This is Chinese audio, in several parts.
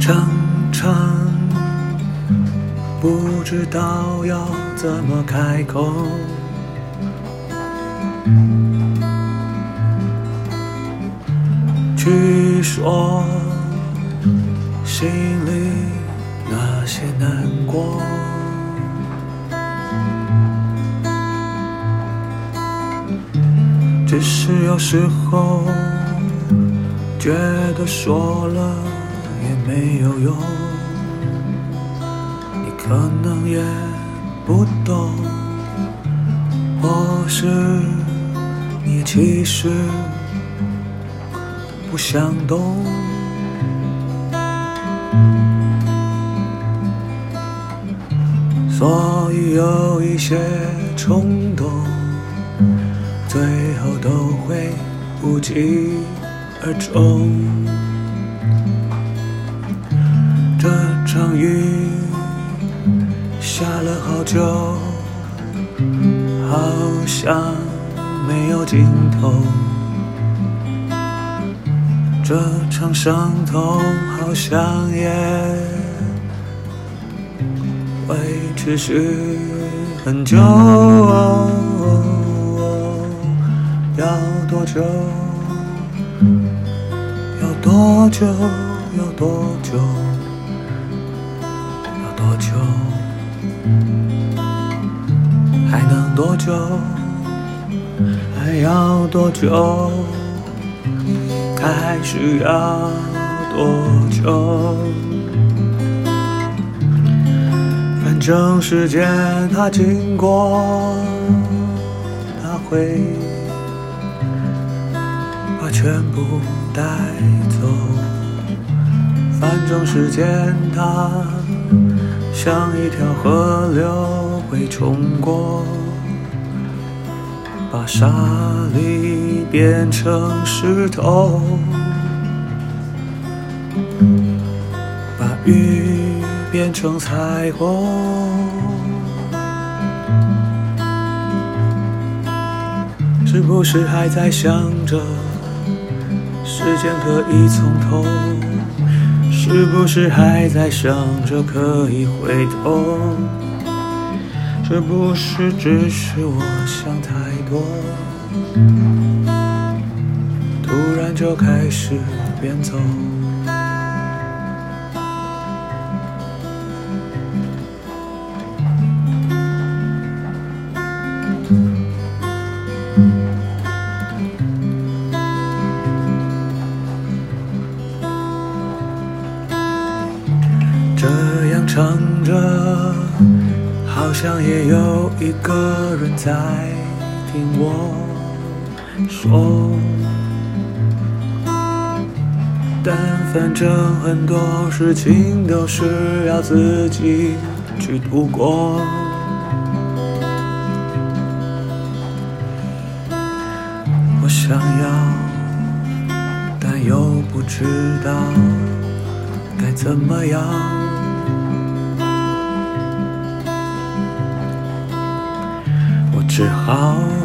常常不知道要怎么开口，去说心里那些难过，只是有时候觉得说了。没有用，你可能也不懂，或是你其实不想懂，所以有一些冲动，最后都会无疾而终。这场雨下了好久，好像没有尽头。这场伤痛好像也会持续很久。要多久？要多久？要多久？多久？还能多久？还要多久？还需要多久？反正时间它经过，它会把全部带走。反正时间它。像一条河流会冲过，把沙礫变成石头，把雨变成彩虹。是不是还在想着时间可以从头？是不是还在想着可以回头？是不是只是我想太多？突然就开始变走。好像也有一个人在听我说。但反正很多事情都是要自己去度过。我想要，但又不知道该怎么样。只好，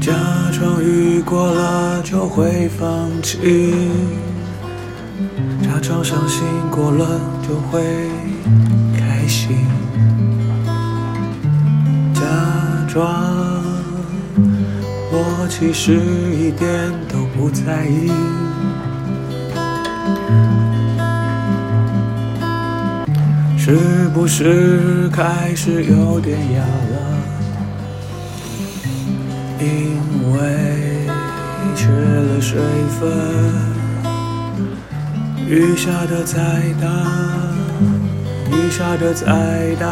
假装雨过了就会放弃，假装伤心过了就会开心。假装我其实一点都不在意，是不是开始有点哑了？因为缺了水分，雨下得再大，雨下得再大。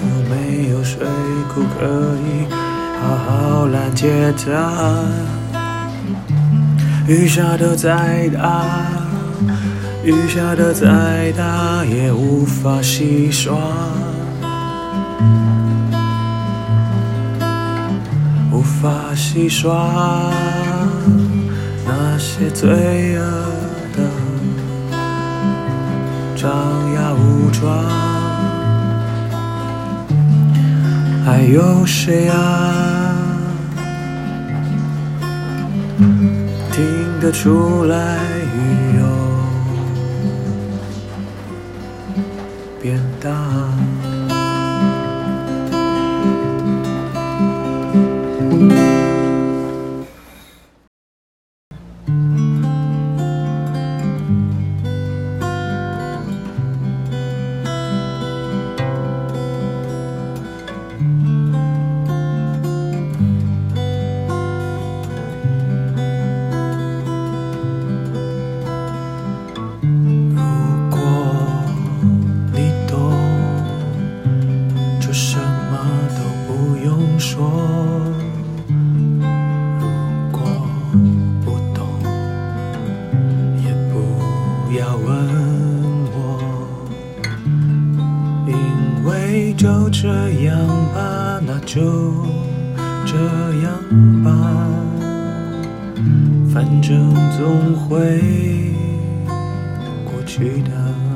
有没有水库可以好好拦截它，雨下得再大，雨下得再大也无法洗刷，无法洗刷那些罪恶的张牙舞爪。还有谁啊？听得出来就这样吧，反正总会过去的。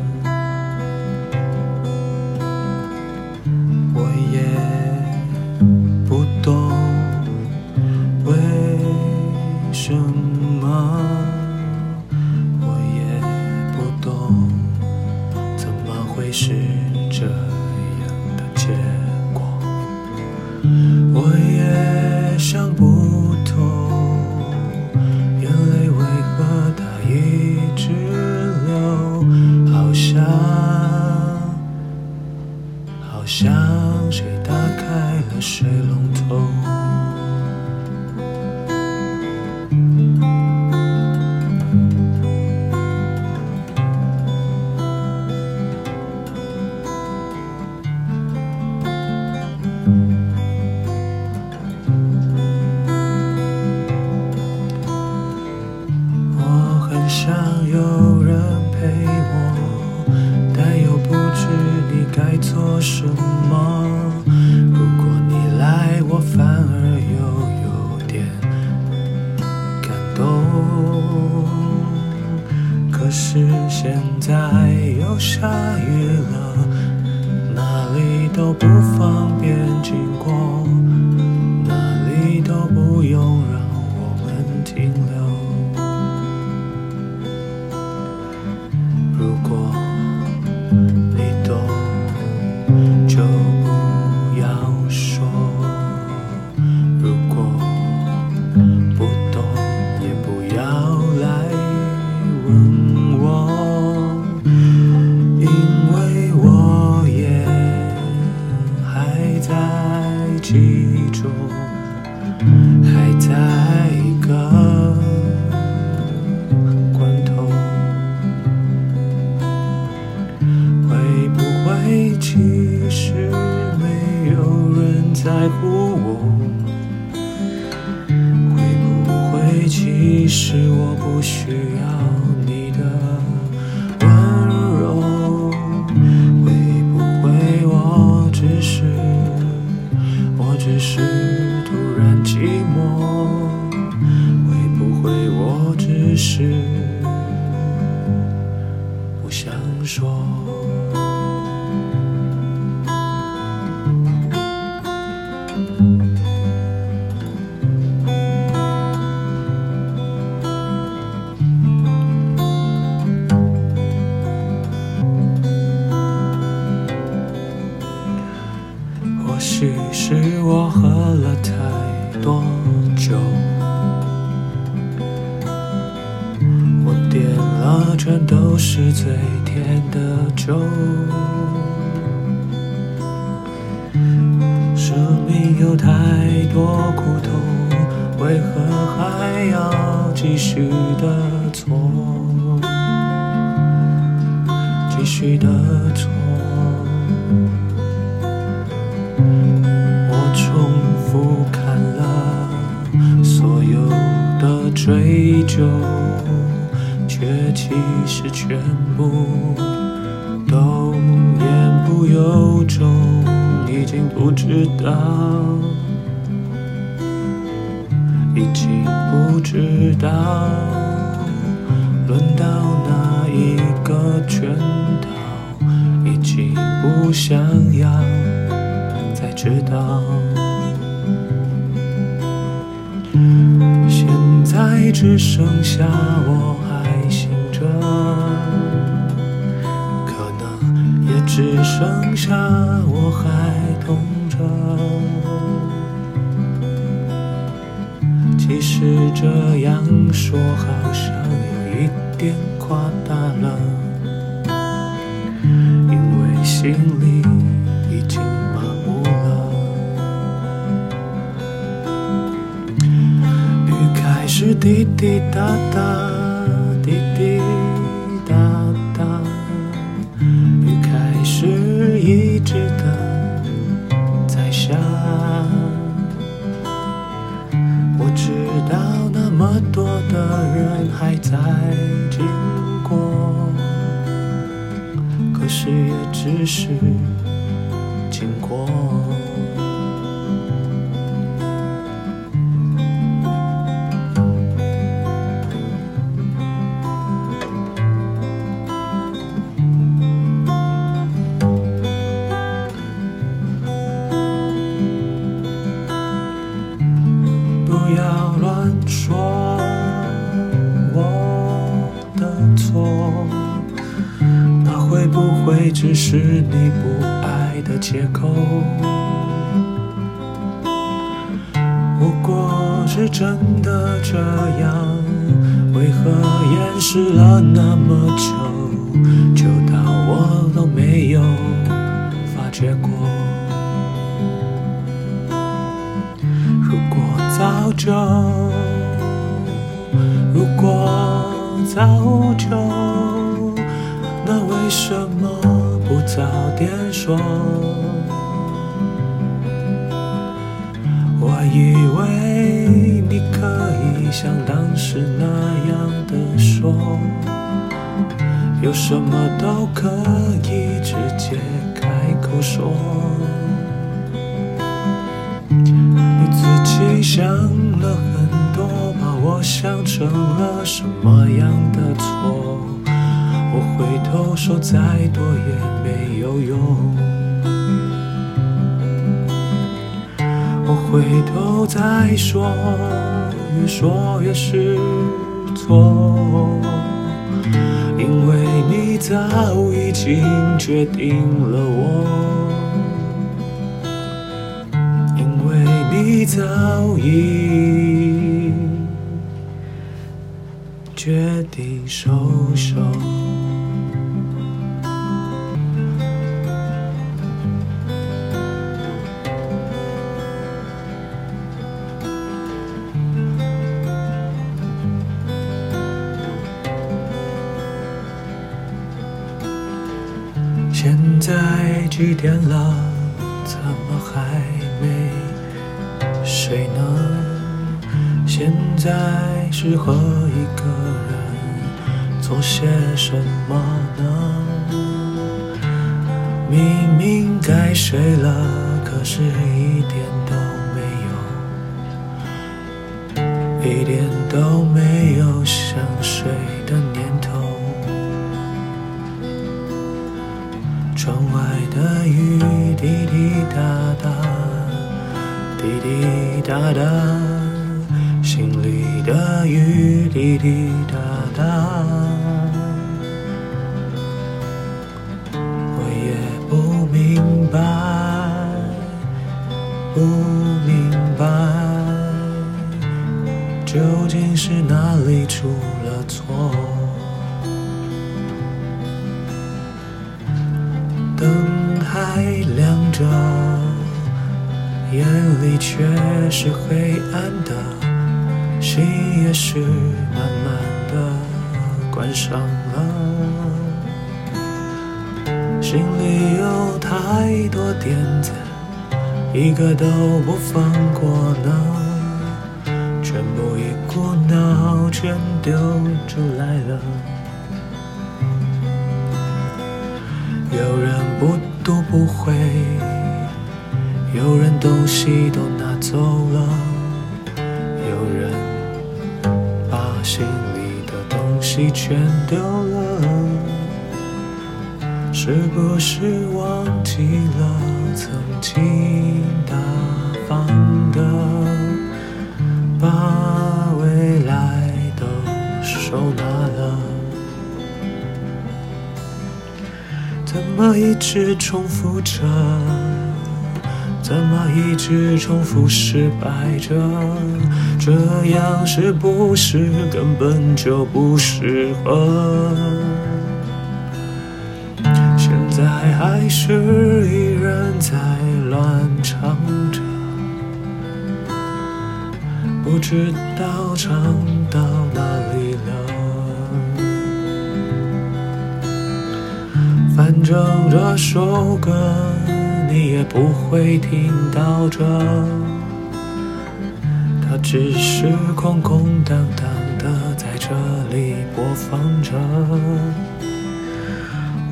开了水龙头。在乎我？会不会其实我不需或许是我喝了太多酒，我点了全都是最甜的酒。生命有太多苦痛，为何还要继续的错？继续的错。追究，却其实全部都言不由衷，已经不知道，已经不知道，轮到哪一个圈套，已经不想要。才知道，在只剩下我还醒着，可能也只剩下我还痛着。其实这样说好滴滴答答，滴滴答答，雨开始一直的在下。我知道那么多的人还在经过，可是也只是经过。只是你不爱的借口？如果是真的这样，为何掩饰了那么久，久到我都没有发觉过？如果早就，如果早就，那为什么早点说？我以为你可以像当时那样的说，有什么都可以直接开口。说。你自己想了很多，把我想成了什么样的错？回头说再多也没有用。我回头再说，越说越是错。因为你早已经决定了我，因为你早已决定收手。几点了？怎么还没睡呢？现在适合一个人做些什么呢？明明该睡了，可是一点都没有，一点都没有想睡的念头。窗外的雨滴滴答答，滴滴答答，心里的雨滴滴答答。我也不明白，不明白，究竟是哪里出了错。灯还亮着，眼里却是黑暗的，心也是慢慢的关上了。心里有太多点子，一个都不放过呢，全部一股脑全丢出来了。有人不读不回，有人东西都拿走了，有人把心里的东西全丢了，是不是忘记了曾经大方的把未来都收纳怎么一直重复着？怎么一直重复失败着？这样是不是根本就不适合？现在还是依然在乱唱着，不知道唱到哪反正这首歌你也不会听到这，它只是空空荡荡的在这里播放着。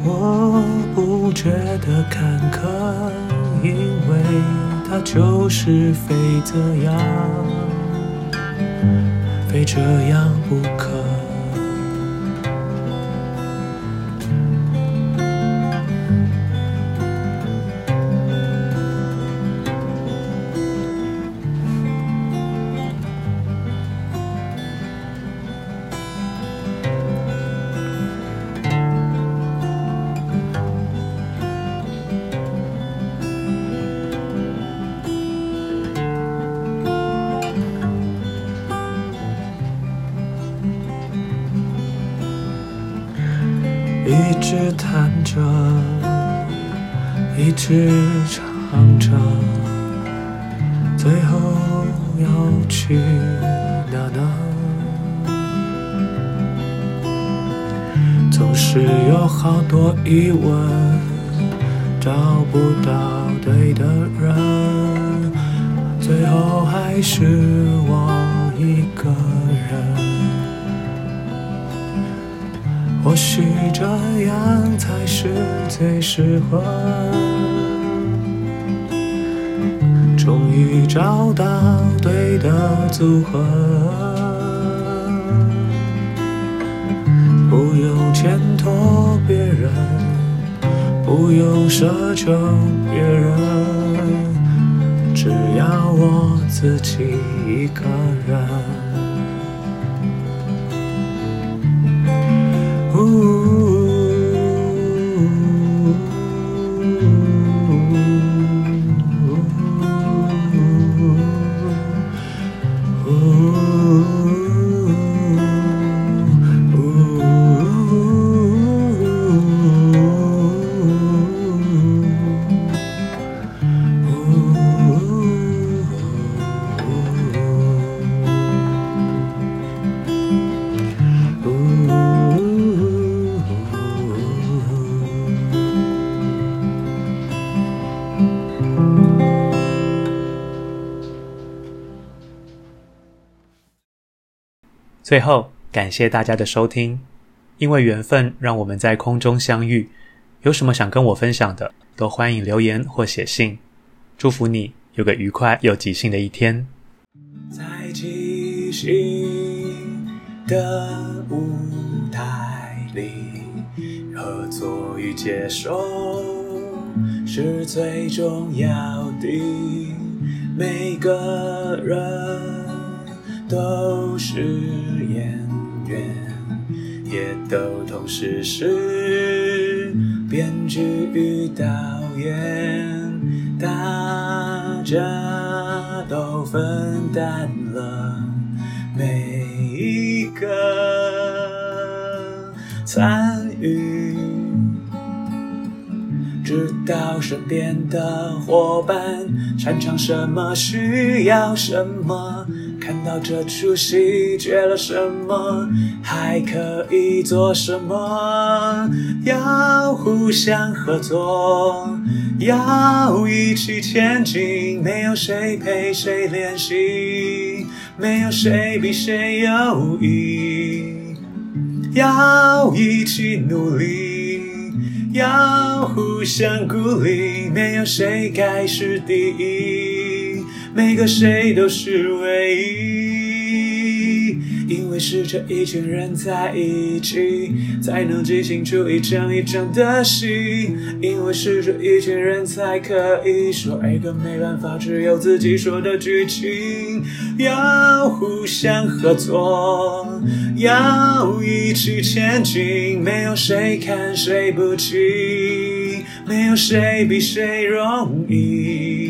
我不觉得坎坷，因为它就是非这样，非这样不可。一直弹着，一直唱着，最后要去哪呢？总是有好多疑问，找不到对的人，最后还是我一个或许这样才是最适合。终于找到对的组合，不用牵拖别人，不用奢求别人，只要我自己一个人。最后，感谢大家的收听，因为缘分让我们在空中相遇。有什么想跟我分享的，都欢迎留言或写信。祝福你有个愉快又即兴的一天。在即兴的舞台里，合作与接受是最重要的。每个人都是演员，也都同时是编剧与导演，大家都分担了每一个参与，知道身边的伙伴擅长什么，需要什么。看到这出戏缺了什么，还可以做什么？要互相合作，要一起前进。没有谁陪谁练习，没有谁比谁优异。要一起努力，要互相鼓励。没有谁该是第一。每个谁都是唯一，因为是这一群人在一起，才能即兴出一场一场的戏。因为是这一群人才可以说一个没办法只有自己说的剧情。要互相合作，要一起前进，没有谁看谁不起，没有谁比谁容易。